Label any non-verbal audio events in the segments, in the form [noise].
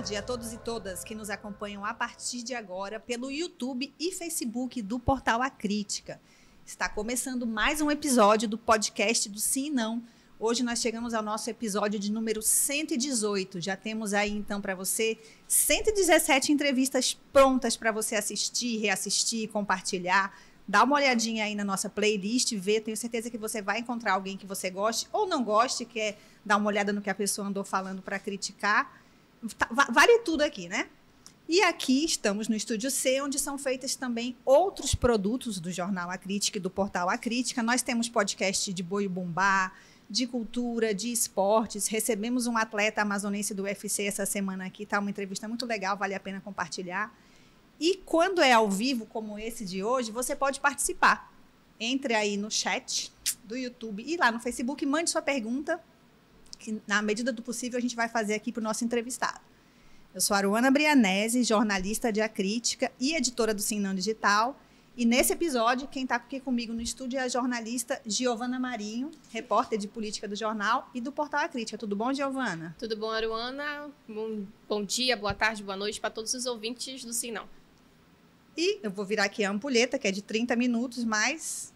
tarde a todos e todas que nos acompanham a partir de agora pelo YouTube e Facebook do Portal A Crítica. Está começando mais um episódio do podcast do Sim e Não. Hoje nós chegamos ao nosso episódio de número 118. Já temos aí então para você 117 entrevistas prontas para você assistir, reassistir, compartilhar. Dá uma olhadinha aí na nossa playlist, vê. Tenho certeza que você vai encontrar alguém que você goste ou não goste, quer dar uma olhada no que a pessoa andou falando para criticar. Tá, vale tudo aqui, né? E aqui estamos no Estúdio C, onde são feitas também outros produtos do Jornal A Crítica e do portal A Crítica. Nós temos podcast de boi bumbá, de cultura, de esportes. Recebemos um atleta amazonense do UFC essa semana aqui, tá uma entrevista muito legal, vale a pena compartilhar. E quando é ao vivo, como esse de hoje, você pode participar. Entre aí no chat do YouTube e lá no Facebook, mande sua pergunta que, na medida do possível, a gente vai fazer aqui para o nosso entrevistado. Eu sou a Aruana Brianese, jornalista de Acrítica e editora do Sinão Digital. E nesse episódio, quem está aqui comigo no estúdio é a jornalista Giovana Marinho, repórter de política do jornal e do portal Acrítica. Tudo bom, Giovana? Tudo bom, Aruana? Bom, bom dia, boa tarde, boa noite para todos os ouvintes do Sinão. E eu vou virar aqui a ampulheta, que é de 30 minutos, mas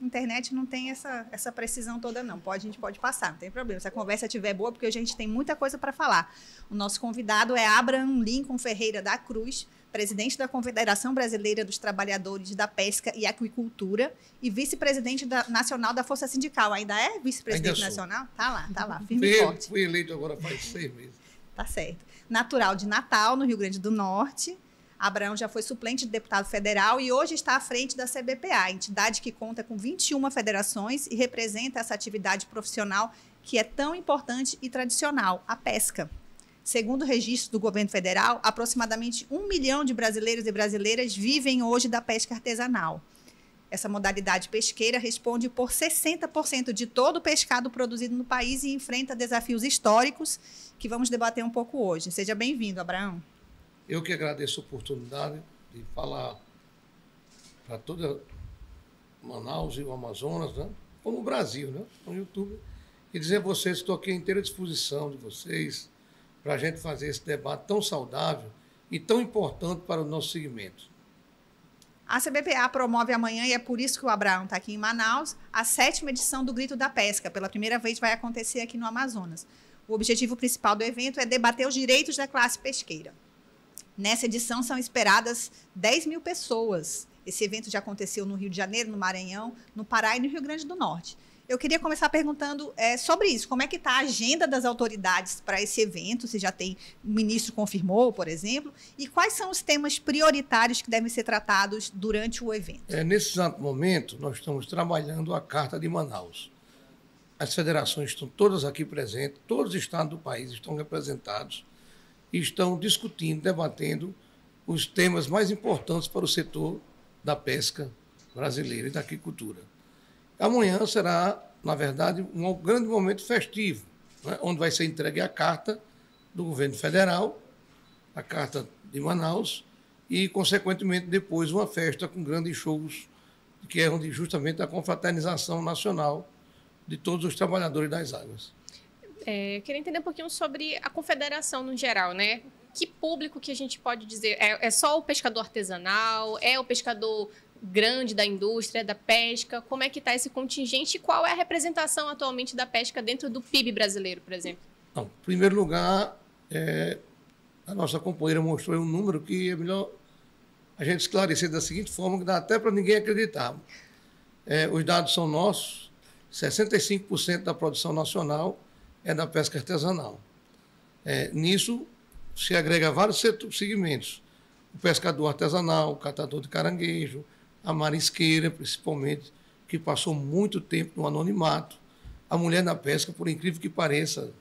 internet não tem essa, essa precisão toda, não. Pode, a gente pode passar, não tem problema. Se a conversa estiver boa, porque a gente tem muita coisa para falar. O nosso convidado é Abraham Lincoln Ferreira da Cruz, presidente da Confederação Brasileira dos Trabalhadores da Pesca e Aquicultura e vice-presidente nacional da Força Sindical. Ainda é vice-presidente nacional? Tá lá, tá lá, firme fui, e forte. Fui eleito agora faz seis meses. Tá certo. Natural de Natal, no Rio Grande do Norte Abraão já foi suplente de deputado federal e hoje está à frente da CBPA, entidade que conta com 21 federações e representa essa atividade profissional que é tão importante e tradicional, a pesca. Segundo o registro do governo federal, aproximadamente um milhão de brasileiros e brasileiras vivem hoje da pesca artesanal. Essa modalidade pesqueira responde por 60% de todo o pescado produzido no país e enfrenta desafios históricos que vamos debater um pouco hoje. Seja bem-vindo, Abraão. Eu que agradeço a oportunidade de falar para toda Manaus e o Amazonas, né? como o Brasil, né? no YouTube, e dizer a vocês que estou aqui à inteira disposição de vocês para a gente fazer esse debate tão saudável e tão importante para o nosso segmento. A CBPA promove amanhã, e é por isso que o Abraão está aqui em Manaus, a sétima edição do Grito da Pesca. Pela primeira vez vai acontecer aqui no Amazonas. O objetivo principal do evento é debater os direitos da classe pesqueira. Nessa edição são esperadas 10 mil pessoas. Esse evento já aconteceu no Rio de Janeiro, no Maranhão, no Pará e no Rio Grande do Norte. Eu queria começar perguntando é, sobre isso. Como é que está a agenda das autoridades para esse evento? Se já tem, o ministro confirmou, por exemplo, e quais são os temas prioritários que devem ser tratados durante o evento? É, nesse exato momento, nós estamos trabalhando a Carta de Manaus. As federações estão todas aqui presentes, todos os estados do país estão representados estão discutindo, debatendo os temas mais importantes para o setor da pesca brasileira e da agricultura. Amanhã será, na verdade, um grande momento festivo, né, onde vai ser entregue a carta do governo federal, a carta de Manaus, e, consequentemente, depois uma festa com grandes shows, que é onde justamente a confraternização nacional de todos os trabalhadores das águas. É, queria entender um pouquinho sobre a confederação no geral, né? Que público que a gente pode dizer? É, é só o pescador artesanal? É o pescador grande da indústria, da pesca? Como é que está esse contingente e qual é a representação atualmente da pesca dentro do PIB brasileiro, por exemplo? Não, em primeiro lugar, é, a nossa companheira mostrou um número que é melhor a gente esclarecer da seguinte forma, que dá até para ninguém acreditar. É, os dados são nossos, 65% da produção nacional é da pesca artesanal. É, nisso se agrega vários segmentos. O pescador artesanal, o catador de caranguejo, a marisqueira, principalmente, que passou muito tempo no anonimato. A mulher na pesca, por incrível que pareça,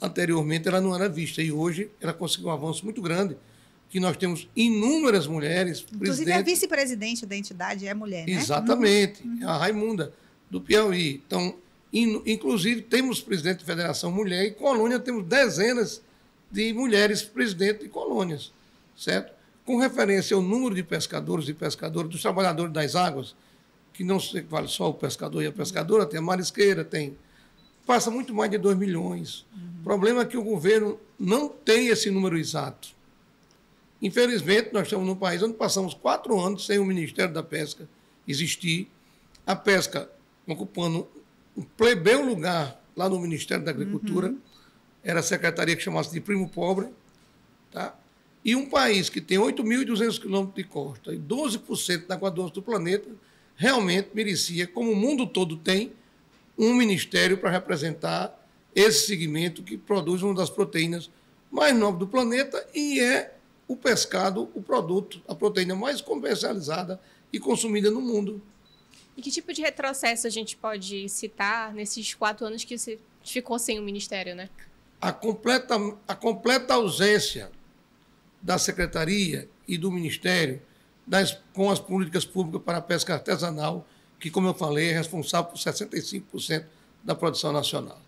anteriormente ela não era vista e hoje ela conseguiu um avanço muito grande, que nós temos inúmeras mulheres. Inclusive a vice-presidente da entidade é mulher, né? Exatamente, uhum. a Raimunda, do Piauí. Então, Inclusive, temos presidente de federação mulher e colônia temos dezenas de mulheres presidentes de colônias, certo? Com referência ao número de pescadores e pescadoras, dos trabalhadores das águas, que não se vale só o pescador e a pescadora, tem a marisqueira, tem passa muito mais de 2 milhões. Uhum. O problema é que o governo não tem esse número exato. Infelizmente, nós estamos num país onde passamos quatro anos sem o Ministério da Pesca existir, a pesca ocupando um plebeu lugar lá no Ministério da Agricultura, uhum. era a secretaria que chamasse de primo pobre, tá? E um país que tem 8.200 quilômetros de costa e 12% da água doce do planeta, realmente merecia, como o mundo todo tem, um ministério para representar esse segmento que produz uma das proteínas mais nobres do planeta e é o pescado, o produto, a proteína mais comercializada e consumida no mundo. E que tipo de retrocesso a gente pode citar nesses quatro anos que você ficou sem o ministério, né? A completa, a completa ausência da secretaria e do ministério das, com as políticas públicas para a pesca artesanal, que, como eu falei, é responsável por 65% da produção nacional.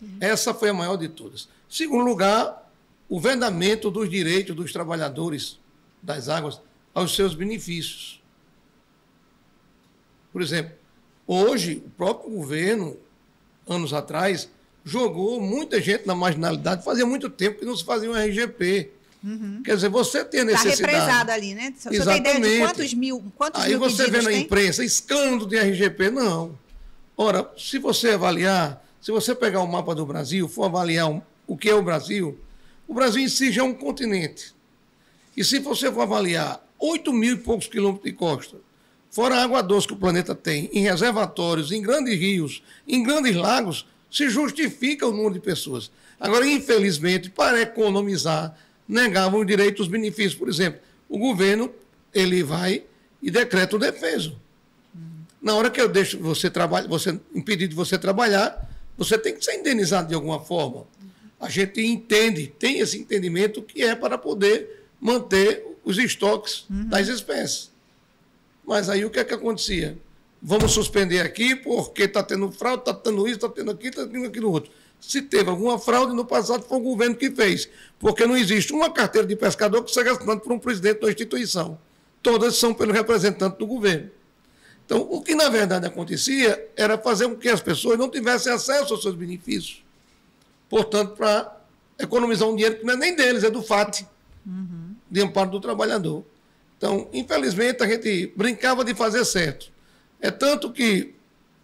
Uhum. Essa foi a maior de todas. Segundo lugar, o vendamento dos direitos dos trabalhadores das águas aos seus benefícios. Por exemplo, hoje, o próprio governo, anos atrás, jogou muita gente na marginalidade. Fazia muito tempo que não se fazia um RGP. Uhum. Quer dizer, você tem a tá necessidade. Está represado ali, né? Você Exatamente. tem ideia de quantos mil, quantos Aí mil você vê na tem? imprensa, escândalo de RGP. Não. Ora, se você avaliar, se você pegar o mapa do Brasil, for avaliar um, o que é o Brasil, o Brasil em si já é um continente. E se você for avaliar 8 mil e poucos quilômetros de costa, fora a água doce que o planeta tem, em reservatórios, em grandes rios, em grandes lagos, se justifica o número de pessoas. Agora, infelizmente, para economizar, negavam o direito aos benefícios. Por exemplo, o governo ele vai e decreta o defeso. Na hora que eu deixo você trabalhar, você impedir de você trabalhar, você tem que ser indenizado de alguma forma. A gente entende, tem esse entendimento que é para poder manter os estoques uhum. das espécies. Mas aí o que é que acontecia? Vamos suspender aqui porque está tendo fraude, está tendo isso, está tendo aquilo, está tendo aquilo outro. Se teve alguma fraude no passado, foi o governo que fez. Porque não existe uma carteira de pescador que seja assinada por um presidente da instituição. Todas são pelo representante do governo. Então, o que na verdade acontecia era fazer com que as pessoas não tivessem acesso aos seus benefícios. Portanto, para economizar um dinheiro que não é nem deles, é do FAT, uhum. de amparo do trabalhador. Então, infelizmente, a gente brincava de fazer certo. É tanto que,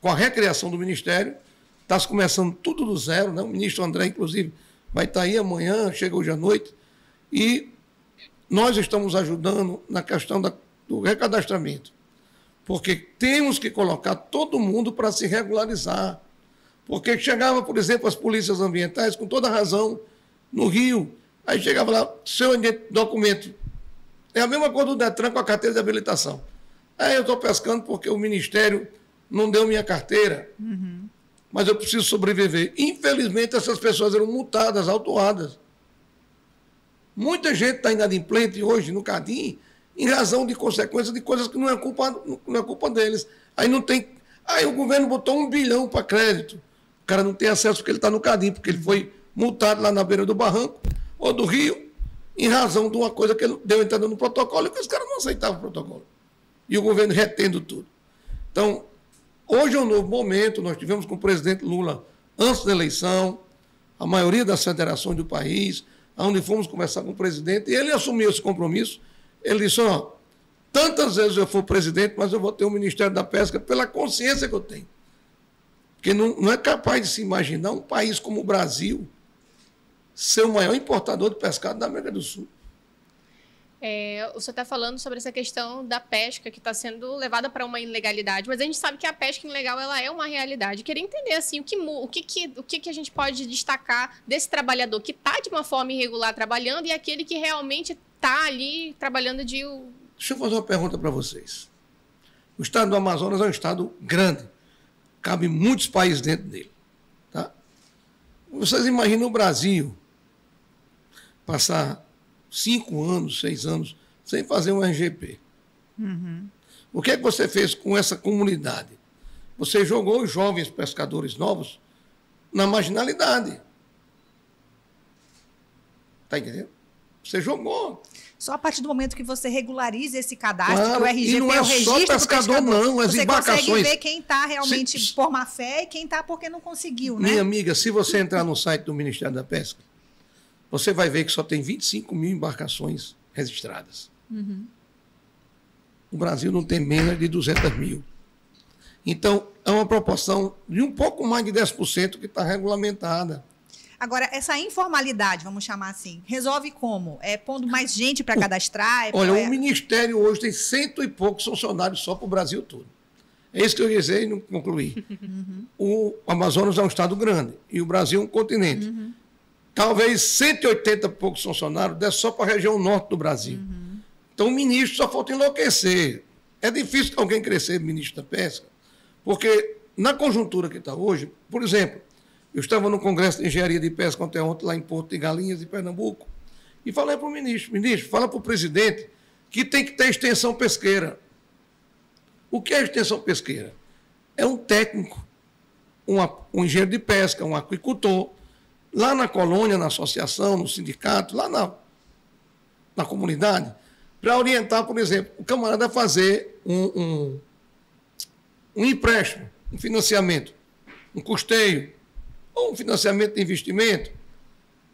com a recriação do Ministério, Está se começando tudo do zero, né? O ministro André, inclusive, vai estar tá aí amanhã, chega hoje à noite. E nós estamos ajudando na questão da, do recadastramento. Porque temos que colocar todo mundo para se regularizar. Porque chegava, por exemplo, as polícias ambientais, com toda razão, no Rio. Aí chegava lá, seu documento. É a mesma coisa do Detran com a carteira de habilitação. Aí eu estou pescando porque o Ministério não deu minha carteira. Uhum mas eu preciso sobreviver. Infelizmente, essas pessoas eram multadas, autuadas. Muita gente está inadimplente hoje no Cadim em razão de consequências de coisas que não é culpa, não é culpa deles. Aí não tem. Aí o governo botou um bilhão para crédito. O cara não tem acesso porque ele está no Cadim, porque ele foi multado lá na beira do barranco ou do rio, em razão de uma coisa que ele deu entrada no protocolo e que os caras não aceitavam o protocolo. E o governo retendo tudo. Então, Hoje é um novo momento, nós tivemos com o presidente Lula, antes da eleição, a maioria das federações do país, onde fomos conversar com o presidente, e ele assumiu esse compromisso. Ele disse: ó, tantas vezes eu for presidente, mas eu vou ter o Ministério da Pesca pela consciência que eu tenho. Porque não, não é capaz de se imaginar um país como o Brasil ser o maior importador de pescado da América do Sul. É, o senhor está falando sobre essa questão da pesca que está sendo levada para uma ilegalidade, mas a gente sabe que a pesca ilegal ela é uma realidade. Queria entender assim o que o que, que o que, que a gente pode destacar desse trabalhador que está de uma forma irregular trabalhando e aquele que realmente está ali trabalhando de. Deixa eu fazer uma pergunta para vocês. O estado do Amazonas é um estado grande, cabe muitos países dentro dele, tá? Vocês imaginam o Brasil passar cinco anos, seis anos, sem fazer um RGP. Uhum. O que é que você fez com essa comunidade? Você jogou os jovens pescadores novos na marginalidade. Está entendendo? Você jogou. Só a partir do momento que você regulariza esse cadastro, Claro, que o RG e não tem é o só registro do pescador, não, as você embarcações. consegue ver quem está realmente Se- por má fé e quem está porque não conseguiu, né? Minha amiga, se você entrar no site do Ministério da Pesca, você vai ver que só tem 25 mil embarcações registradas. O Brasil não tem menos de 200 mil. Então, é uma proporção de um pouco mais de 10% que está regulamentada. Agora, essa informalidade, vamos chamar assim, resolve como? É pondo mais gente para cadastrar? É, Olha, é- o Ministério hoje tem cento e poucos funcionários só para o Brasil todo. É isso que eu dizer e não concluí. O Amazonas é um estado grande e o Brasil é um continente. Talvez 180 e poucos funcionários dê só para a região norte do Brasil. Então o ministro só falta enlouquecer. É difícil alguém crescer ministro da Pesca, porque na conjuntura que está hoje, por exemplo, eu estava no Congresso de Engenharia de Pesca ontem, ontem lá em Porto de Galinhas, em Pernambuco, e falei para o ministro, ministro, fala para o presidente que tem que ter extensão pesqueira. O que é extensão pesqueira? É um técnico, um, um engenheiro de pesca, um aquicultor, lá na colônia, na associação, no sindicato, lá na, na comunidade, para orientar, por exemplo, o camarada a fazer um, um, um empréstimo, um financiamento, um custeio, ou um financiamento de investimento.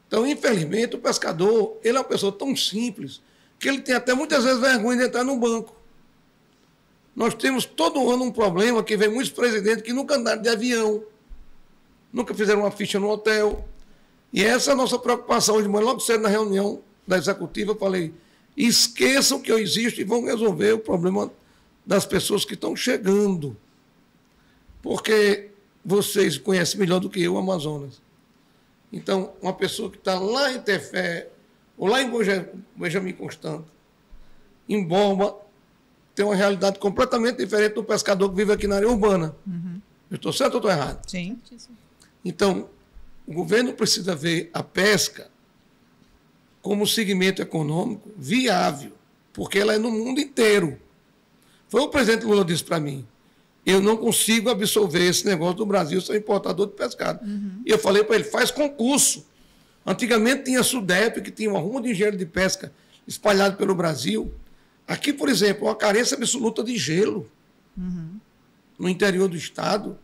Então, infelizmente, o pescador, ele é uma pessoa tão simples que ele tem até muitas vezes vergonha de entrar no banco. Nós temos todo ano um problema que vem muitos presidentes que nunca andaram de avião, nunca fizeram uma ficha no hotel. E essa é a nossa preocupação hoje de manhã, logo cedo na reunião da executiva, eu falei, esqueçam que eu existo e vão resolver o problema das pessoas que estão chegando. Porque vocês conhecem melhor do que eu o Amazonas. Então, uma pessoa que está lá em Tefé, ou lá em Benja- Benjamin Constante, em Bomba, tem uma realidade completamente diferente do pescador que vive aqui na área urbana. Eu estou certo ou estou errado? Sim. Então, o governo precisa ver a pesca como segmento econômico viável, porque ela é no mundo inteiro. Foi o presidente Lula disse para mim: eu não consigo absolver esse negócio do Brasil ser importador de pescado. E eu falei para ele: faz concurso. Antigamente tinha a SUDEP, que tinha uma ruma de engenheiro de pesca espalhado pelo Brasil. Aqui, por exemplo, uma carência absoluta de gelo no interior do estado.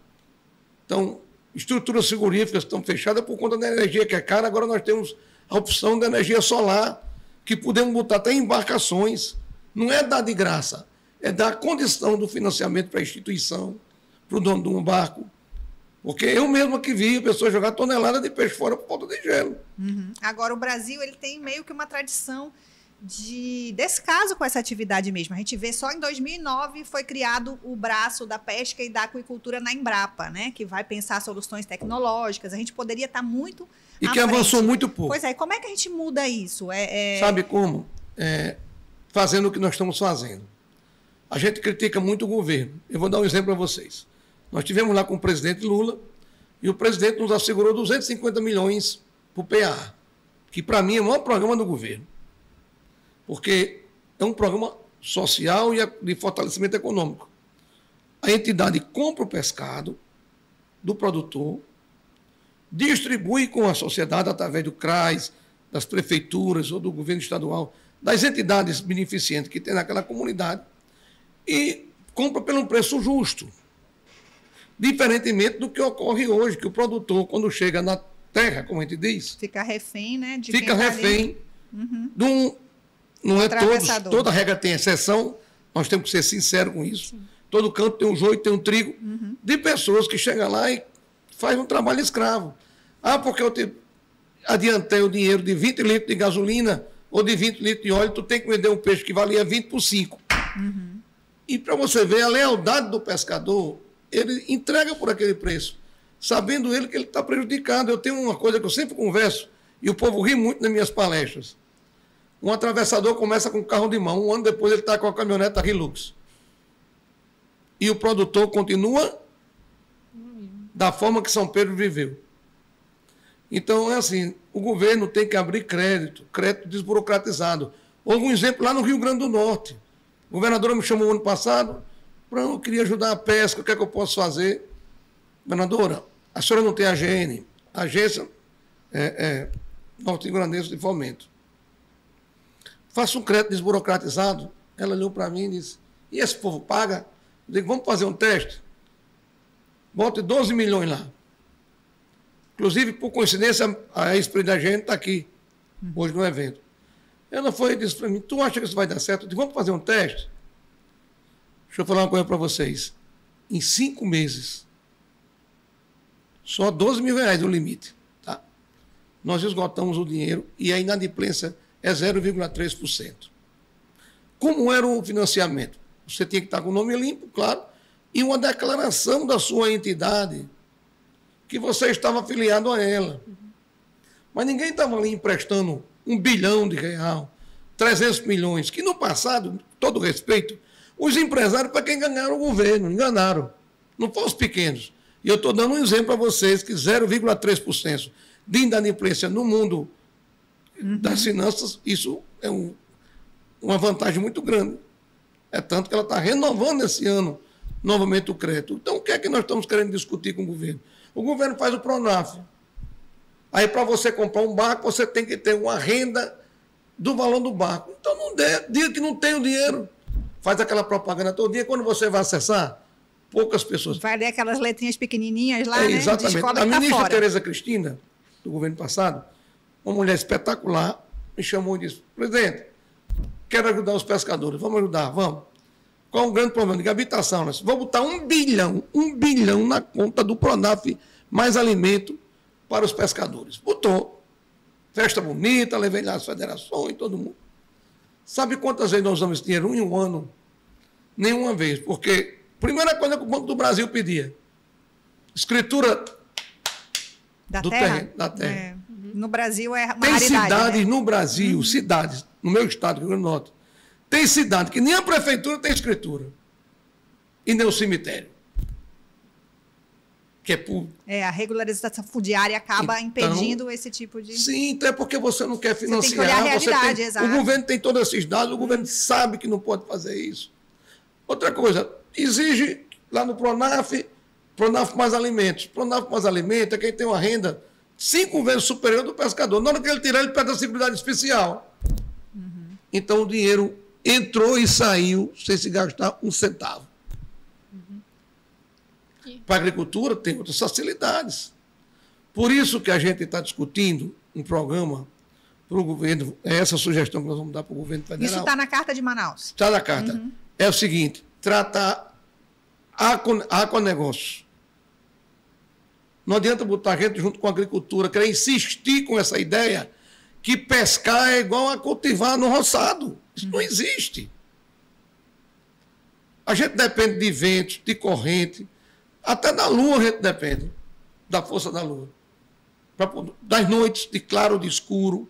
Então, estruturas frigoríficas estão fechadas por conta da energia que é cara. Agora nós temos a opção da energia solar, que podemos botar até em embarcações. Não é dar de graça, é dar a condição do financiamento para a instituição, para o dono de um barco. Porque eu mesmo aqui vi a pessoa jogar tonelada de peixe fora por falta de gelo. Uhum. Agora, o Brasil ele tem meio que uma tradição de descaso com essa atividade mesmo. A gente vê só em 2009 foi criado o braço da pesca e da aquicultura na Embrapa, né? Que vai pensar soluções tecnológicas. A gente poderia estar muito E que avançou frente. muito pouco. Pois é, como é que a gente muda isso? É, é- Sabe como? É, fazendo o que nós estamos fazendo. A gente critica muito o governo. Eu vou dar um exemplo para vocês. Nós tivemos lá com o presidente Lula e o presidente nos assegurou 250 milhões para o PA, que para mim é o maior programa do governo. Porque é um programa social e de fortalecimento econômico. A entidade compra o pescado do produtor, distribui com a sociedade através do CRAS, das prefeituras ou do governo estadual, das entidades beneficentes que tem naquela comunidade e compra pelo preço justo. Diferentemente do que ocorre hoje, que o produtor, quando chega na terra, como a gente diz, fica refém, né? De fica tá refém de um. Não é todos, toda regra tem exceção, nós temos que ser sinceros com isso. Todo canto tem um joio, tem um trigo, de pessoas que chegam lá e fazem um trabalho escravo. Ah, porque eu te adiantei o dinheiro de 20 litros de gasolina ou de 20 litros de óleo, tu tem que vender um peixe que valia 20 por 5. E para você ver a lealdade do pescador, ele entrega por aquele preço, sabendo ele que ele está prejudicado. Eu tenho uma coisa que eu sempre converso, e o povo ri muito nas minhas palestras. Um atravessador começa com um carro de mão, um ano depois ele está com a caminhoneta Hilux. E o produtor continua da forma que São Pedro viveu. Então, é assim, o governo tem que abrir crédito, crédito desburocratizado. Houve um exemplo lá no Rio Grande do Norte. A governadora me chamou ano passado, para eu queria ajudar a pesca, o que é que eu posso fazer? Governadora, a senhora não tem AGN, Agência é, é, Norte Grandense de Fomento. Faça um crédito desburocratizado. Ela olhou para mim e disse: E esse povo paga? Eu digo: Vamos fazer um teste. Bote 12 milhões lá. Inclusive, por coincidência, a ex-presidente da gente está aqui, hoje no evento. Ela foi e disse para mim: Tu acha que isso vai dar certo? Eu digo: Vamos fazer um teste? Deixa eu falar uma coisa para vocês. Em cinco meses, só 12 mil reais o limite. Tá? Nós esgotamos o dinheiro e a inadimplência é 0,3%. Como era o financiamento? Você tinha que estar com o nome limpo, claro, e uma declaração da sua entidade que você estava afiliado a ela. Mas ninguém estava ali emprestando um bilhão de real, 300 milhões, que no passado, todo respeito, os empresários para quem ganharam o governo, enganaram. Não foram os pequenos. E eu estou dando um exemplo para vocês que 0,3% de inadimplência no mundo uhum. das finanças, isso é um, uma vantagem muito grande. É tanto que ela está renovando esse ano novamente o crédito. Então, o que é que nós estamos querendo discutir com o governo? O governo faz o PRONAF. Aí, para você comprar um barco, você tem que ter uma renda do valor do barco. Então, não dê, diga que não tem o dinheiro. Faz aquela propaganda todo dia. Quando você vai acessar, poucas pessoas. Vai ler aquelas letrinhas pequenininhas lá, é, né? Exatamente. A tá ministra fora. Tereza Cristina, do governo passado, uma mulher espetacular, me chamou e disse: presidente, quero ajudar os pescadores. Vamos ajudar, vamos. Qual é o grande problema? De habitação. Nós vamos botar um bilhão, um bilhão na conta do Pronaf mais alimento para os pescadores. Botou. Festa bonita, levei lá as federações, todo mundo. Sabe quantas vezes nós usamos esse dinheiro em um ano? Nenhuma vez, porque primeira coisa que o Banco do Brasil pedia, escritura da do terra? terreno, da terra. É. No Brasil é uma Tem cidades né? no Brasil, uhum. cidades, no meu estado, Grande do Norte, tem cidade que nem a prefeitura tem escritura. E nem o cemitério. Que é por... É, a regularização fundiária acaba então, impedindo esse tipo de. Sim, então é porque você não quer financiar. Você tem que olhar a realidade, tem, exato. O governo tem todos esses dados, o governo sabe que não pode fazer isso. Outra coisa, exige lá no Pronaf, Pronaf mais alimentos. Pronaf mais alimentos é quem tem uma renda cinco vezes superior do pescador. Na hora que ele tirar, ele perde a seguridade especial. Uhum. Então o dinheiro entrou e saiu sem se gastar um centavo. Uhum. Para a agricultura tem outras facilidades. Por isso que a gente está discutindo um programa para o governo, é essa sugestão que nós vamos dar para o governo federal. Isso está na Carta de Manaus. Está na Carta. Uhum. É o seguinte, tratar agronegócio. Não adianta botar a gente junto com a agricultura, querer insistir com essa ideia que pescar é igual a cultivar no roçado. Isso não existe. A gente depende de ventos, de corrente, até da lua a gente depende, da força da lua. Das noites de claro ou de escuro,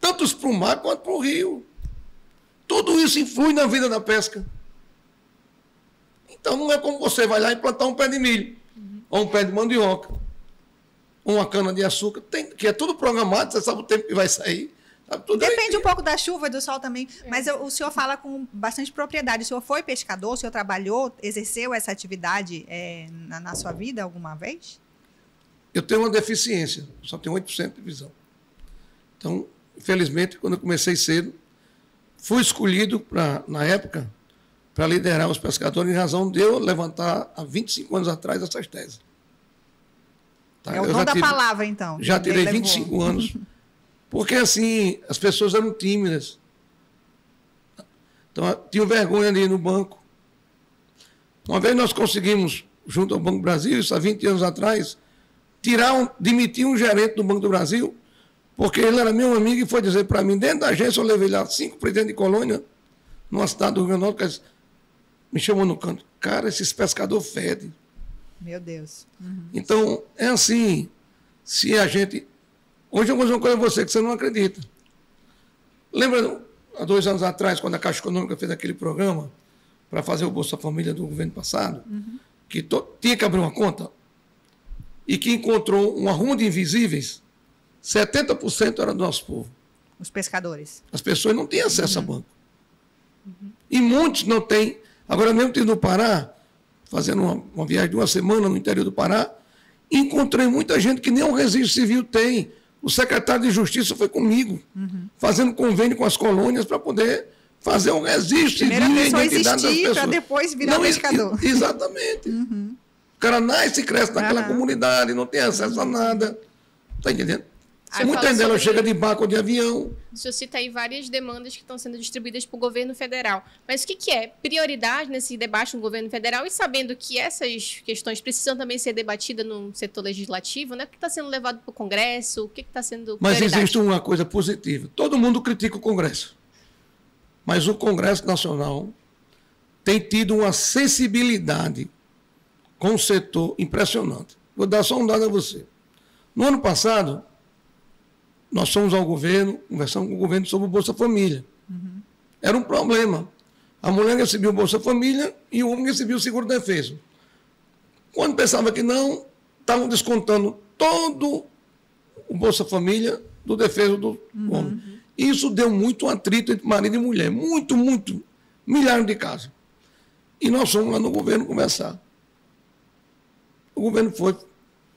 tanto para o mar quanto para o rio. Tudo isso influi na vida da pesca. Então não é como você vai lá e plantar um pé de milho, uhum. Ou um pé de mandioca, ou uma cana de açúcar, tem, que é tudo programado, você sabe o tempo que vai sair. Depende um pouco da chuva e do sol também. É. Mas eu, o senhor fala com bastante propriedade. O senhor foi pescador? O senhor trabalhou, exerceu essa atividade é, na, na, sua vida alguma vez? Eu tenho uma deficiência, só tenho 8% de visão. Então, infelizmente, quando eu comecei cedo, fui escolhido, pra, na época, para liderar os pescadores, em razão de eu levantar há 25 anos atrás essas teses. Tá? É o dom da tive, palavra, então. Já tirei 25 anos. [laughs] Porque assim, as pessoas eram tímidas. Então, tinham vergonha de ir no banco. Uma vez nós conseguimos, junto ao Banco do Brasil, isso há 20 anos atrás, tirar um, demitir um gerente do Banco do Brasil, porque ele era meu amigo e foi dizer para mim, dentro da agência, eu levei lá cinco presidentes de colônia, numa cidade do Rio Grande do Norte, me chamou no canto. Cara, esses pescadores fedem. Meu Deus. Uhum. Então, é assim, se a gente Hoje eu vou dizer uma coisa a você que você não acredita. Lembra, há dois anos atrás, quando a Caixa Econômica fez aquele programa para fazer o Bolsa Família do governo passado, uhum. que to, tinha que abrir uma conta e que encontrou um arrumo de invisíveis, 70% era do nosso povo. Os pescadores. As pessoas não têm acesso uhum. a banco. Uhum. E muitos não têm. Agora mesmo estive no Pará, fazendo uma, uma viagem de uma semana no interior do Pará, encontrei muita gente que nem um registro civil tem O secretário de Justiça foi comigo, uhum. fazendo convênio com as colônias para poder fazer um registro civil pessoa existir para depois virar não, pescador. [laughs] Exatamente. Uhum. O cara nasce e cresce naquela uhum. comunidade, não tem acesso a nada. Está entendendo? Muitas delas chegam de barco ou de avião. O senhor cita aí várias demandas que estão sendo distribuídas para o governo federal. Mas o que, que, é prioridade nesse debate no governo federal e sabendo que essas questões precisam também ser debatidas no setor legislativo, né? O que está sendo levado para o Congresso? O que está sendo. Mas existe uma coisa positiva. Todo mundo critica o Congresso. Mas o Congresso Nacional tem tido uma sensibilidade com o setor impressionante. Vou dar só um dado a você. No ano passado, nós fomos ao governo, conversamos com o governo sobre o Bolsa Família. Uhum. Era um problema. A mulher recebia o Bolsa Família e o homem recebia o seguro defesa. Quando pensava que não, estavam descontando todo o Bolsa Família do defesa do uhum. homem. Isso deu muito atrito entre marido e mulher. Muito, muito. Milhares de casos. E nós fomos lá no governo conversar. O governo foi,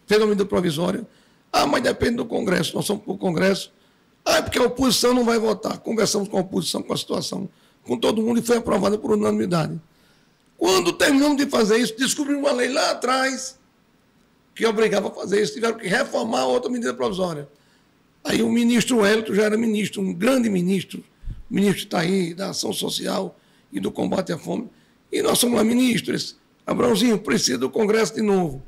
fez a medida provisória, ah, mas depende do Congresso, nós somos para o Congresso. Ah, é porque a oposição não vai votar. Conversamos com a oposição, com a situação, com todo mundo e foi aprovada por unanimidade. Quando terminamos de fazer isso, descobrimos uma lei lá atrás que obrigava a fazer isso. Tiveram que reformar outra medida provisória. Aí o ministro Hélito já era ministro, um grande ministro, ministro está aí da Ação Social e do Combate à Fome. E nós somos lá ministros. Abrãozinho, precisa do Congresso de novo.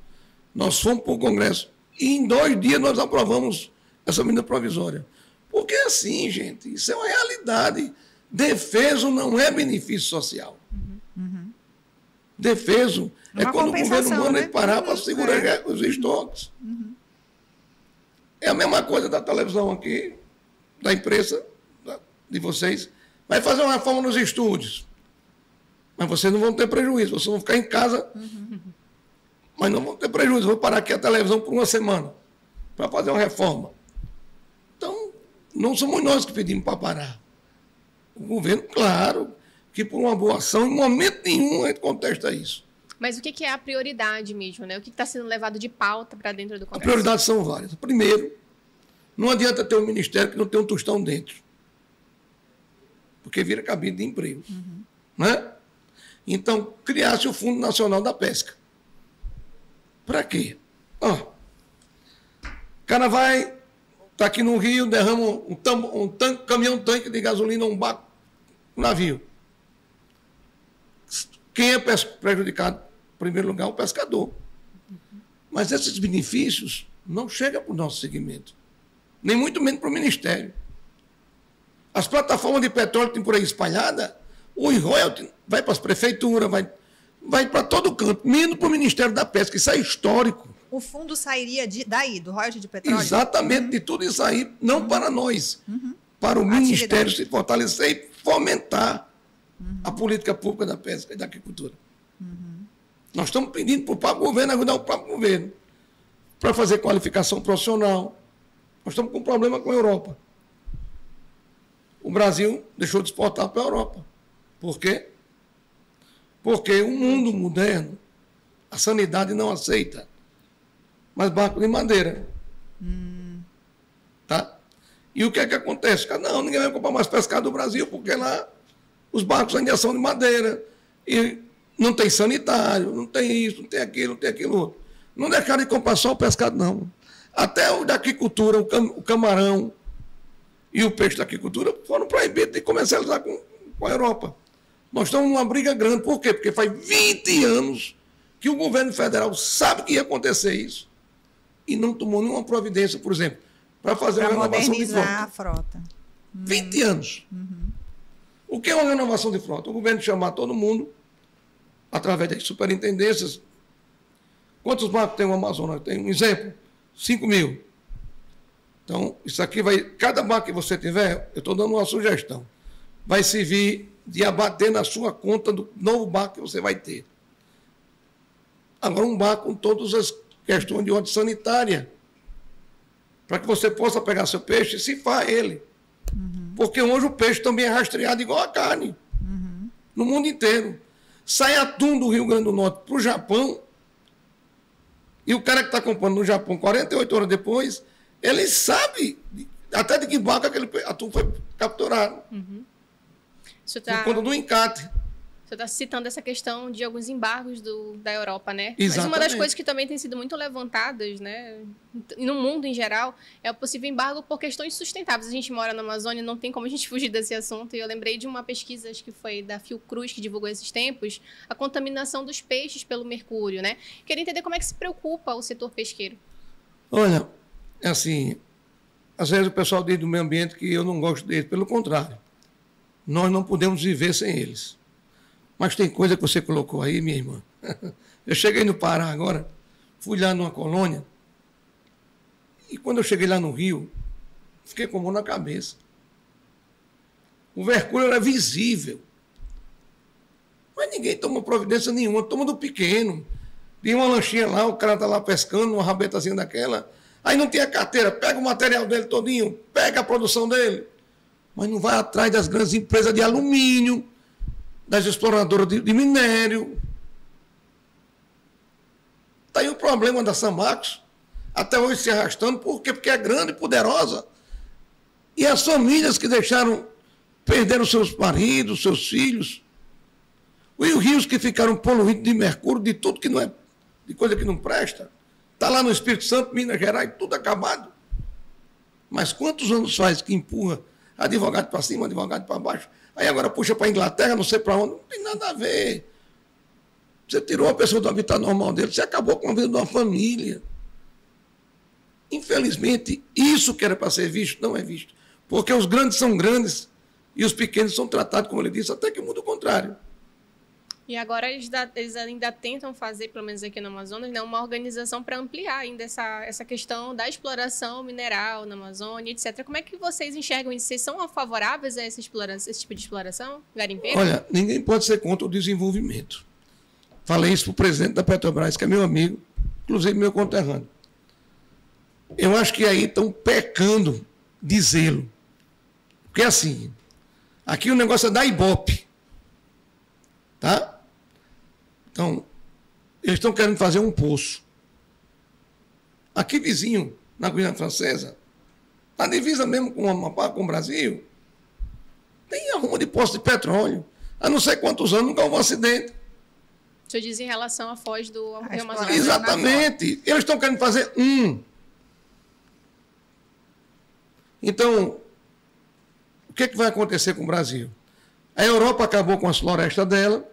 Nós fomos para o Congresso e em dois dias nós aprovamos essa medida provisória. Porque é assim, gente, isso é uma realidade. Defeso não é benefício social. Uhum. Defeso é, é quando o governo manda né? parar para segurar é. os estoques. Uhum. É a mesma coisa da televisão aqui, da imprensa, de vocês. Vai fazer uma reforma nos estúdios. Mas vocês não vão ter prejuízo, vocês vão ficar em casa uhum mas não vão ter prejuízo. Vou parar aqui a televisão por uma semana para fazer uma reforma. Então, não somos nós que pedimos para parar. O governo, claro, que por uma boa ação, em momento nenhum a gente contesta isso. Mas o que é a prioridade mesmo, né? O que está sendo levado de pauta para dentro do Congresso? As prioridades são várias. Primeiro, não adianta ter um ministério que não tem um tostão dentro. Porque vira cabide de emprego. Uhum. Né? Então, criasse o Fundo Nacional da Pesca. Para quê? Ó, o cara vai, tá aqui no Rio, derrama um, um tanque, caminhão tanque de gasolina, um barco, um navio. Quem é prejudicado? Em primeiro lugar, o pescador. Mas esses benefícios não chegam para o nosso segmento. Nem muito menos para o Ministério. As plataformas de petróleo que tem por aí espalhada, o royalty vai para as prefeituras, vai vai para todo canto, menos para o Ministério da Pesca. Isso é histórico. O fundo sairia de, daí, do royalties de petróleo? Exatamente, uhum. de tudo isso aí, não uhum. para nós, uhum. para o Atividade. Ministério se fortalecer e fomentar a uhum. política pública da pesca e da agricultura. Uhum. Nós estamos pedindo para o próprio governo ajudar o próprio governo para fazer qualificação profissional. Nós estamos com um problema com a Europa. O Brasil deixou de exportar para a Europa. Por quê? Porque o mundo moderno, a sanidade não aceita mais barco de madeira. Hum. Tá? E o que é que acontece? Não, ninguém vai comprar mais pescado do Brasil, porque lá os barcos ainda são de madeira. E não tem sanitário, não tem isso, não tem aquilo, não tem aquilo outro. Não deixaram de comprar só o pescado, não. Até o da agricultura, o, cam o camarão e o peixe da agricultura foram proibidos de comercializar com, com a Europa. Nós estamos numa briga grande. Por quê? Porque faz 20 anos que o governo federal sabe que ia acontecer isso e não tomou nenhuma providência, por exemplo, para fazer pra uma renovação de frota. a frota. Hum. 20 anos. Uhum. O que é uma renovação de frota? O governo chamar todo mundo, através das superintendências. Quantos barcos tem o Amazonas? Tem um exemplo: 5 mil. Então, isso aqui vai. Cada barco que você tiver, eu estou dando uma sugestão, vai servir de abater na sua conta do novo barco que você vai ter. Agora, um barco com todas as questões de ordem sanitária, para que você possa pegar seu peixe e cifar ele. Uhum. Porque hoje o peixe também é rastreado igual a carne, uhum. no mundo inteiro. Sai atum do Rio Grande do Norte para o Japão, e o cara que está comprando no Japão 48 horas depois, ele sabe até de que barco aquele atum foi capturado. Uhum. Isso Por tá... conta do encate. Você está citando essa questão de alguns embargos do, da Europa, né? Exatamente. Mas uma das coisas que também tem sido muito levantadas, né, no mundo em geral, é o possível embargo por questões sustentáveis. A gente mora na Amazônia, não tem como a gente [laughs] fugir desse assunto. E eu lembrei de uma pesquisa, acho que foi da Fiocruz, que divulgou esses tempos, a contaminação dos peixes pelo mercúrio, né? Queria entender como é que se preocupa o setor pesqueiro. Olha, é assim, às vezes o pessoal diz do meio ambiente que eu não gosto deles, pelo contrário. Nós não podemos viver sem eles. Mas tem coisa que você colocou aí, minha irmã. [laughs] Eu cheguei no Pará agora, fui lá numa colônia, e quando eu cheguei lá no Rio, fiquei com a mão na cabeça. O mercúrio era visível. Mas ninguém toma providência nenhuma, toma do pequeno. Tem uma lanchinha lá, o cara está lá pescando, uma rabetazinha daquela. Aí não tem a carteira, pega o material dele todinho, pega a produção dele. Mas não vai atrás das grandes empresas de alumínio, das exploradoras de, de minério. Está aí o problema da Samax, até hoje se arrastando, por quê? Porque é grande e poderosa. E as famílias que deixaram, perderam seus maridos, seus filhos. E os rios que ficaram poluídos de mercúrio, de tudo que não é, de coisa que não presta. Está lá no Espírito Santo, Minas Gerais, tudo acabado. Mas quantos anos faz que empurra advogado para cima, advogado para baixo? Aí agora puxa para a Inglaterra, não sei para onde. Não tem nada a ver. Você tirou a pessoa do habitat normal dele, você acabou com a vida de uma família. Infelizmente, isso que era para ser visto, não é visto. Porque os grandes são grandes e os pequenos são tratados, como ele disse, até que muda o contrário. E agora eles, da, eles, ainda tentam fazer, pelo menos aqui no Amazonas, né, uma organização para ampliar ainda essa, essa questão da exploração mineral na Amazônia, etc. Como é que vocês enxergam isso? Vocês são favoráveis a essa esse tipo de exploração garimpeira? Olha, ninguém pode ser contra o desenvolvimento. Falei isso para o presidente da Petrobras, que é meu amigo, inclusive meu conterrâneo. Eu acho que aí estão pecando de zelo. Porque assim, aqui o negócio é da Ibope. Tá? Então, eles estão querendo fazer um poço. Aqui vizinho, na Guiana Francesa, na divisa mesmo com o Amapá, com o Brasil, tem arruma de poço de petróleo. Há não sei quantos anos nunca houve um acidente. O senhor diz em relação à foz do Rio Amazonas. Exatamente. Eles estão querendo fazer um. Então, o que, é que vai acontecer com o Brasil? A Europa acabou com as florestas dela,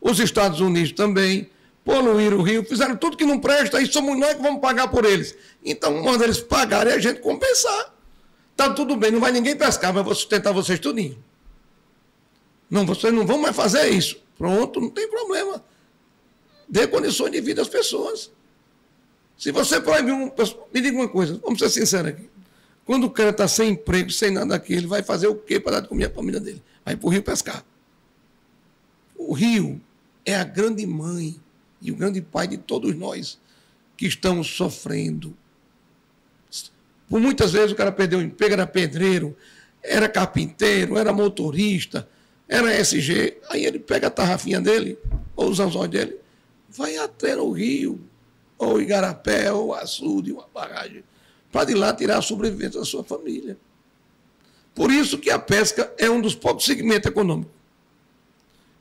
os Estados Unidos também, poluíram o rio, fizeram tudo que não presta, e somos nós que vamos pagar por eles. Então, manda eles pagarem e a gente compensar. Tá tudo bem, não vai ninguém pescar, mas vou sustentar vocês tudinho. Não, vocês não vão mais fazer isso. Pronto, não tem problema. Dê condições de vida às pessoas. Se você proibir um. Me diga uma coisa, vamos ser sinceros aqui. Quando o cara está sem emprego, sem nada aqui, ele vai fazer o quê para dar de comer a família dele? Vai para o rio pescar. O rio é a grande mãe e o grande pai de todos nós que estamos sofrendo. Por muitas vezes o cara perdeu o emprego, era pedreiro, era carpinteiro, era motorista, era SG. Aí ele pega a tarrafinha dele, ou os anzóis dele, vai até no rio, ou Igarapé, ou açude, uma barragem, para de lá tirar a sobrevivência da sua família. Por isso que a pesca é um dos poucos segmentos econômicos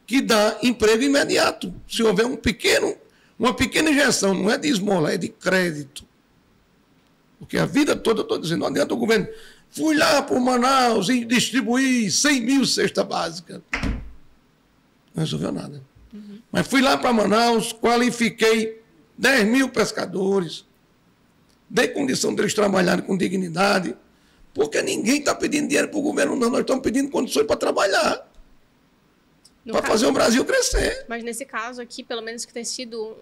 que dá emprego imediato. Se houver um pequeno, uma pequena injeção, não é de esmola, é de crédito. Porque a vida toda, eu estou dizendo, não adianta o governo. Fui lá para Manaus e distribuí 100 mil cestas básicas. Não resolveu nada. Uhum. Mas fui lá para Manaus, qualifiquei 10 mil pescadores, dei condição deles trabalharem com dignidade, porque ninguém está pedindo dinheiro para o governo, não. Nós estamos pedindo condições para trabalhar para fazer o Brasil crescer. Mas nesse caso aqui, pelo menos que tem sido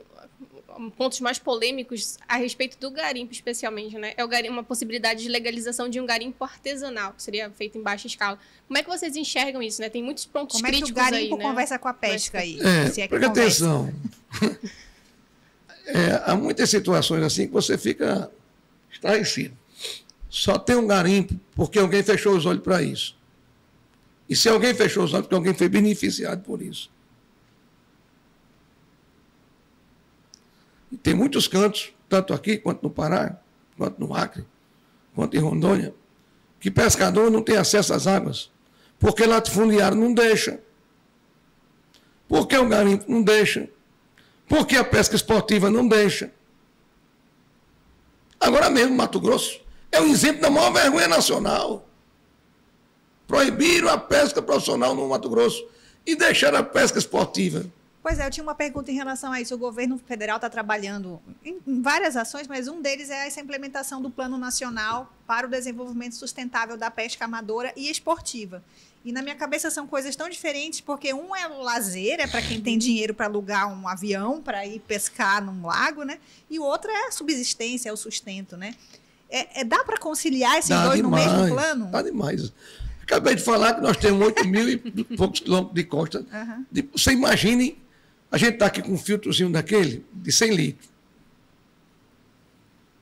pontos mais polêmicos a respeito do garimpo, especialmente, né? É o garimpo, uma possibilidade de legalização de um garimpo artesanal, que seria feito em baixa escala. Como é que vocês enxergam isso, né? Tem muitos pontos Como críticos aí, Como é que o garimpo aí, né? conversa com a pesca aí? É, se é que atenção. [laughs] é, há muitas situações assim que você fica estarrecido. Só tem um garimpo porque alguém fechou os olhos para isso. E se alguém fechou os olhos, porque alguém foi beneficiado por isso. E tem muitos cantos, tanto aqui quanto no Pará, quanto no Acre, quanto em Rondônia, que pescador não tem acesso às águas, porque latifundiário não deixa, porque o garimpo não deixa, porque a pesca esportiva não deixa. Agora mesmo, Mato Grosso é um exemplo da maior vergonha nacional. Proibiram a pesca profissional no Mato Grosso e deixaram a pesca esportiva. Pois é, eu tinha uma pergunta em relação a isso. O governo federal está trabalhando em, várias ações, mas um deles é essa implementação do Plano Nacional para o Desenvolvimento Sustentável da Pesca Amadora e Esportiva. E na minha cabeça são coisas tão diferentes, porque um é o lazer, é para quem tem dinheiro para alugar um avião para ir pescar num lago, né? E o outro é a subsistência, é o sustento, né? É, é dá para conciliar esses dá dois demais, no mesmo plano? Dá demais. Acabei de falar que nós temos 8 mil e poucos quilômetros de costa. Uhum. De, você imagine a gente está aqui com um filtrozinho daquele, de 100 litros.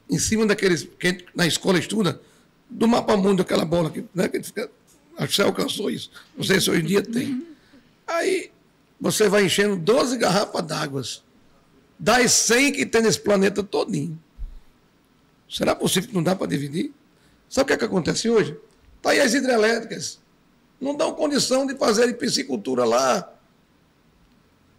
Em cima daqueles que na escola estuda, do mapa mundo, aquela bola que, né, que fica, acho que você alcançou isso. Não sei se hoje em dia tem. Aí você vai enchendo 12 garrafas d'água das 100 que tem nesse planeta todinho. Será possível que não dá para dividir? Sabe o que, é que acontece hoje? Está aí as hidrelétricas. Não dão condição de fazer piscicultura lá.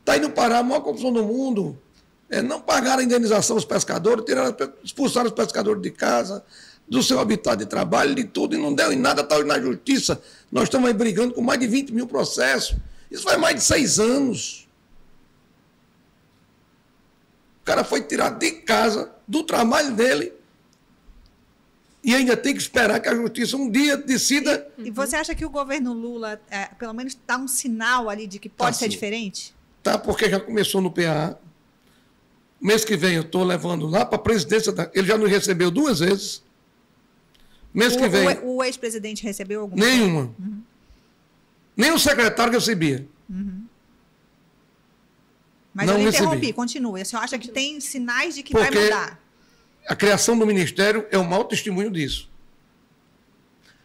Está aí no Pará a maior corrupção do mundo. É, não pagaram a indenização aos pescadores, tiraram, expulsaram os pescadores de casa, do seu habitat de trabalho, de tudo, e não deu em nada, está na justiça. Nós estamos aí brigando com mais de 20 mil processos. Isso faz mais de seis anos. O cara foi tirado de casa, do trabalho dele, e ainda tem que esperar que a justiça um dia decida. E, e você acha que o governo Lula, é, pelo menos, dá um sinal ali de que pode tá, ser sim. diferente? tá? Porque já começou no PA. Mês que vem eu estou levando lá para a presidência. Da... Ele já nos recebeu duas vezes. Mês o, que vem. O, o ex-presidente recebeu alguma Nenhuma. Uhum. Nem o secretário recebia. Uhum. Mas não eu interrompi. O senhor acha que tem sinais de que Porque vai mudar? A criação do ministério é um mau testemunho disso.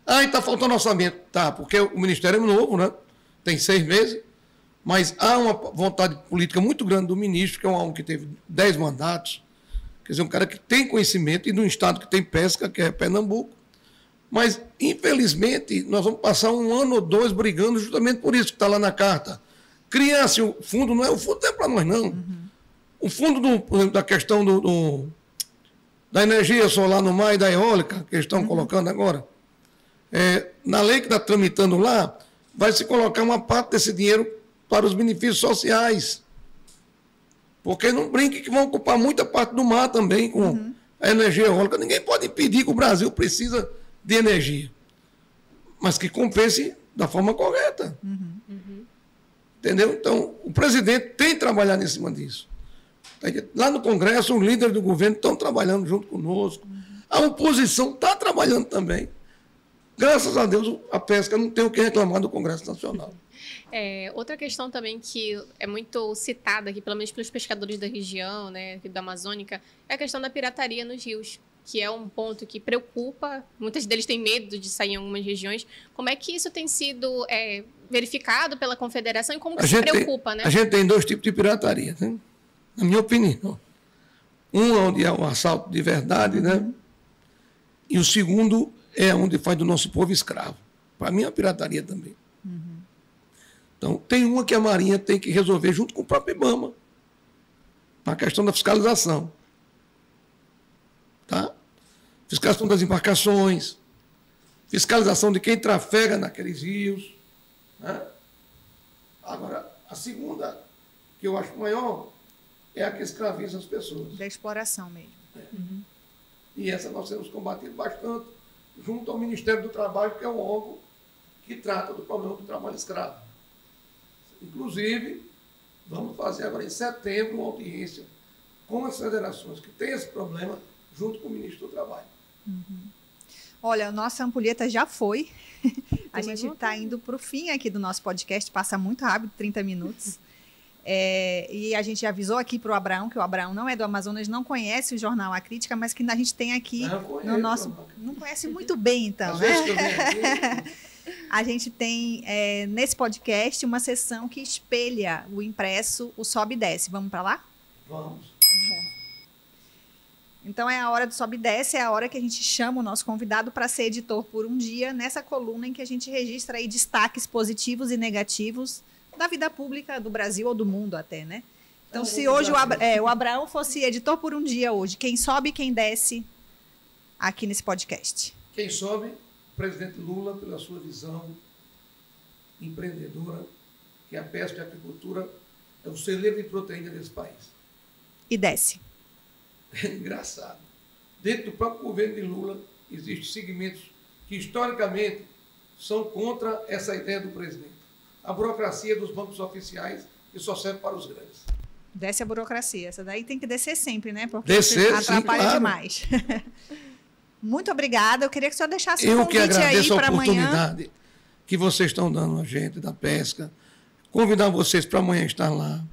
Ah, e está faltando orçamento. Tá, porque o ministério é novo, né? Tem seis meses. Mas há uma vontade política muito grande do ministro, que é um homem que teve dez mandatos, quer dizer, um cara que tem conhecimento, e num estado que tem pesca, que é Pernambuco. Mas, infelizmente, nós vamos passar um ano ou dois brigando justamente por isso que está lá na carta. Criar-se o fundo, não é o fundo não é para nós, não. Uhum. O fundo do, da questão do, do, da energia solar no mar e da eólica, que eles estão uhum. colocando agora, é, na lei que está tramitando lá, vai se colocar uma parte desse dinheiro para os benefícios sociais. Porque não brinque que vão ocupar muita parte do mar também com uhum. a energia eólica. Ninguém pode impedir que o Brasil precisa de energia. Mas que compense da forma correta. Uhum. Uhum. Entendeu? Então, o presidente tem trabalhado em cima disso. Lá no Congresso, os líderes do governo estão trabalhando junto conosco. A oposição está trabalhando também. Graças a Deus, a pesca não tem o que reclamar do Congresso Nacional. [laughs] É, outra questão também que é muito citada aqui, pelo menos pelos pescadores da região, né, da Amazônica, é a questão da pirataria nos rios, que é um ponto que preocupa. Muitos deles têm medo de sair em algumas regiões. Como é que isso tem sido é, verificado pela Confederação e como que a se preocupa, tem, né? A gente tem dois tipos de pirataria, né? Na minha opinião. Um é onde é um assalto de verdade, né? E o segundo é onde faz do nosso povo escravo. Para mim, é uma pirataria também. Uhum. Então, tem uma que a Marinha tem que resolver junto com o próprio IBAMA, a questão da fiscalização. Tá? Fiscalização das embarcações, fiscalização de quem trafega naqueles rios. Né? Agora, a segunda, que eu acho maior, é a que escraviza as pessoas. Da exploração mesmo. É. Uhum. E essa nós temos combatido bastante junto ao Ministério do Trabalho, que é o órgão que trata do problema do trabalho escravo. Inclusive, vamos fazer agora em setembro uma audiência com as federações que têm esse problema, junto com o ministro do Trabalho. Uhum. Olha, a nossa ampulheta já foi. [laughs] a gente está indo para o fim aqui do nosso podcast, passa muito rápido 30 minutos. É, e a gente avisou aqui para o Abraão, que o Abraão não é do Amazonas, não conhece o jornal A Crítica, mas que a gente tem aqui não, no nosso. Não conhece muito bem, então, Às né? [laughs] A gente tem é, nesse podcast uma sessão que espelha o impresso, o sobe e desce. Vamos para lá? Vamos. [laughs] Então é a hora do sobe e desce, é a hora que a gente chama o nosso convidado para ser editor por um dia, nessa coluna em que a gente registra aí destaques positivos e negativos da vida pública do Brasil ou do mundo até, né? Então, se hoje o, Abra é, o Abraão fosse editor por um dia hoje, quem sobe e quem desce aqui nesse podcast? Quem sobe, o presidente Lula, pela sua visão empreendedora, que a pesca e a agricultura é o celeiro de proteína desse país. E desce. É engraçado. Dentro do próprio governo de Lula, existem segmentos que, historicamente, são contra essa ideia do presidente. A burocracia dos bancos oficiais, que só serve para os grandes. Desce a burocracia. Essa daí tem que descer sempre, né? Porque descer, atrapalha sim, claro. demais. [laughs] Muito obrigada. Eu queria que o senhor deixasse um Eu que agradeço a oportunidade amanhã. que vocês estão dando a gente da pesca. Convidar vocês para amanhã estar lá.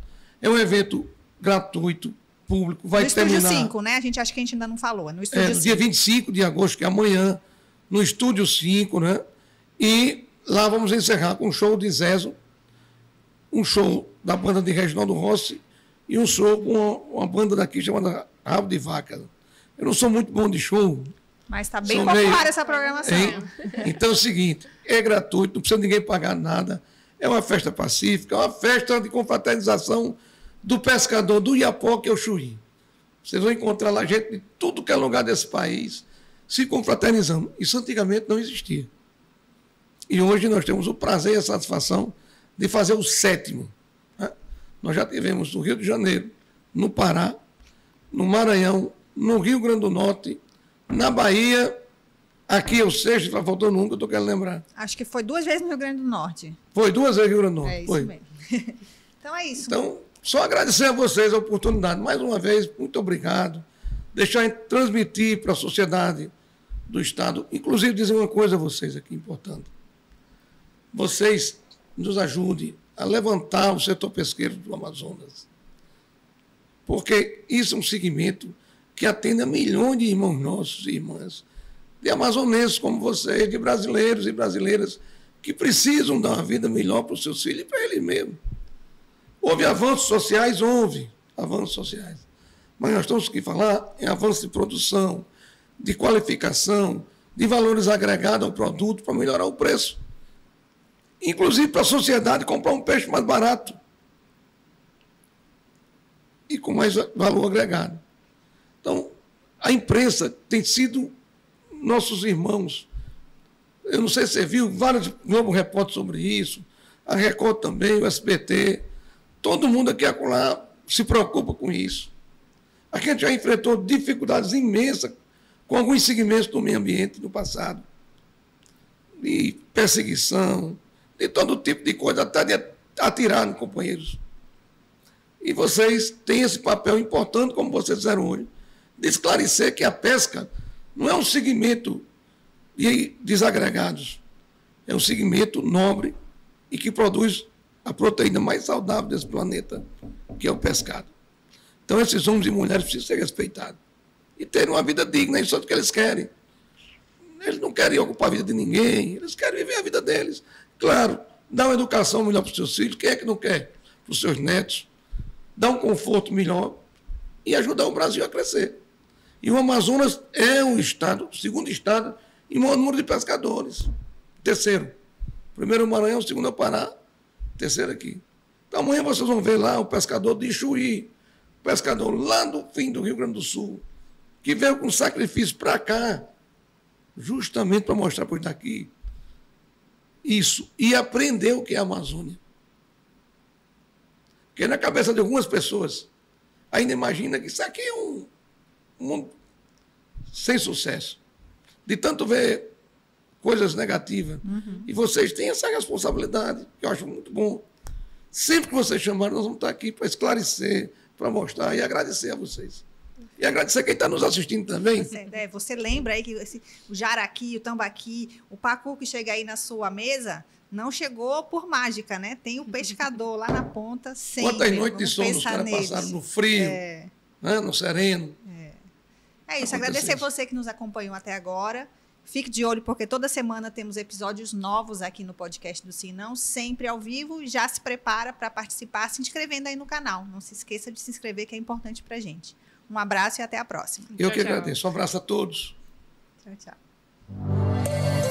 É um evento gratuito, público. Vai no terminar. Estúdio 5, né? A gente acha que a gente ainda não falou. No Estúdio É, no 5. dia 25 de agosto, que é amanhã, no Estúdio 5, né? E lá vamos encerrar com um show de Zezo, um show da banda de Reginaldo Rossi e um show com uma, uma banda daqui chamada Rabo de Vaca. Eu não sou muito bom de show, Mas está bem popular meio- essa programação. Hein? Então é o seguinte, é gratuito, não precisa ninguém pagar nada. É uma festa pacífica, é uma festa de confraternização do pescador do Iapoque ao Chuí. Vocês vão encontrar lá gente de tudo que é lugar desse país se confraternizando. Isso antigamente não existia. E hoje nós temos o prazer e a satisfação de fazer o sétimo. né? Nós já tivemos no Rio de Janeiro, no Pará, no Maranhão, no Rio Grande do Norte, na Bahia, aqui é o sexto, está faltando um que eu estou querendo lembrar. Acho que foi duas vezes no Rio Grande do Norte. Foi duas vezes no Rio Grande do Norte. É isso foi. mesmo. [laughs] então é isso. Então, só agradecer a vocês a oportunidade. Mais uma vez, muito obrigado. Deixar transmitir para a sociedade do Estado. Inclusive, dizer uma coisa a vocês aqui importante. Vocês nos ajudem a levantar o setor pesqueiro do Amazonas. Porque isso é um segmento que atende a milhões de irmãos nossos e irmãs, de amazonenses como vocês, de brasileiros e brasileiras que precisam dar uma vida melhor para os seus filhos e para eles mesmos. Houve avanços sociais? Houve avanços sociais. Mas nós temos que falar em avanço de produção, de qualificação, de valores agregados ao produto para melhorar o preço. Inclusive para a sociedade comprar um peixe mais barato e com mais valor agregado. Então, a imprensa tem sido nossos irmãos. Eu não sei se você viu, vários Globo Repórter sobre isso, a Record também, o SBT. Todo mundo aqui acolá se preocupa com isso. A gente já enfrentou dificuldades imensas com alguns segmentos do meio ambiente no passado. Perseguição, de todo tipo de coisa, até de atirar nos companheiros. E vocês têm esse papel importante, como vocês fizeram hoje, de esclarecer que a pesca não é um segmento de desagregados, é um segmento nobre e que produz a proteína mais saudável desse planeta, que é o pescado. Então, esses homens e mulheres precisam ser respeitados e terem uma vida digna, isso é o que eles querem. Eles não querem ocupar a vida de ninguém, eles querem viver a vida deles. Claro, dar uma educação melhor para os seus filhos, quem é que não quer? Para os seus netos, dar um conforto melhor e ajudar o Brasil a crescer. E o Amazonas é o estado, segundo estado, em maior número de pescadores. Terceiro. Primeiro o Maranhão, segundo é o Pará, terceiro aqui. Então amanhã vocês vão ver lá o pescador de Chuí, pescador lá do fim do Rio Grande do Sul, que veio com sacrifício para cá, justamente para mostrar para daqui isso, e aprender o que é a Amazônia. Porque na cabeça de algumas pessoas ainda imagina que isso aqui é um mundo sem sucesso. De tanto ver coisas negativas. E vocês têm essa responsabilidade, que eu acho muito bom. Sempre que vocês chamarem, nós vamos estar aqui para esclarecer, para mostrar e agradecer a vocês. E agradecer quem está nos assistindo também. Você, é, você lembra aí que esse- o jaraqui, o tambaqui, o pacu que chega aí na sua mesa, não chegou por mágica, né? Tem o pescador lá na ponta, sempre. Quantas noites de sono os caras passaram no frio, É, né, no sereno. é isso, Aconteceu agradecer isso. você que nos acompanhou até agora. Fique de olho, porque toda semana temos episódios novos aqui no podcast do Sinão, sempre ao vivo. Já se prepara para participar se inscrevendo aí no canal. Não se esqueça de se inscrever, que é importante para gente. Um abraço e até a próxima. Eu tchau, que agradeço. Um abraço a todos. Tchau, tchau.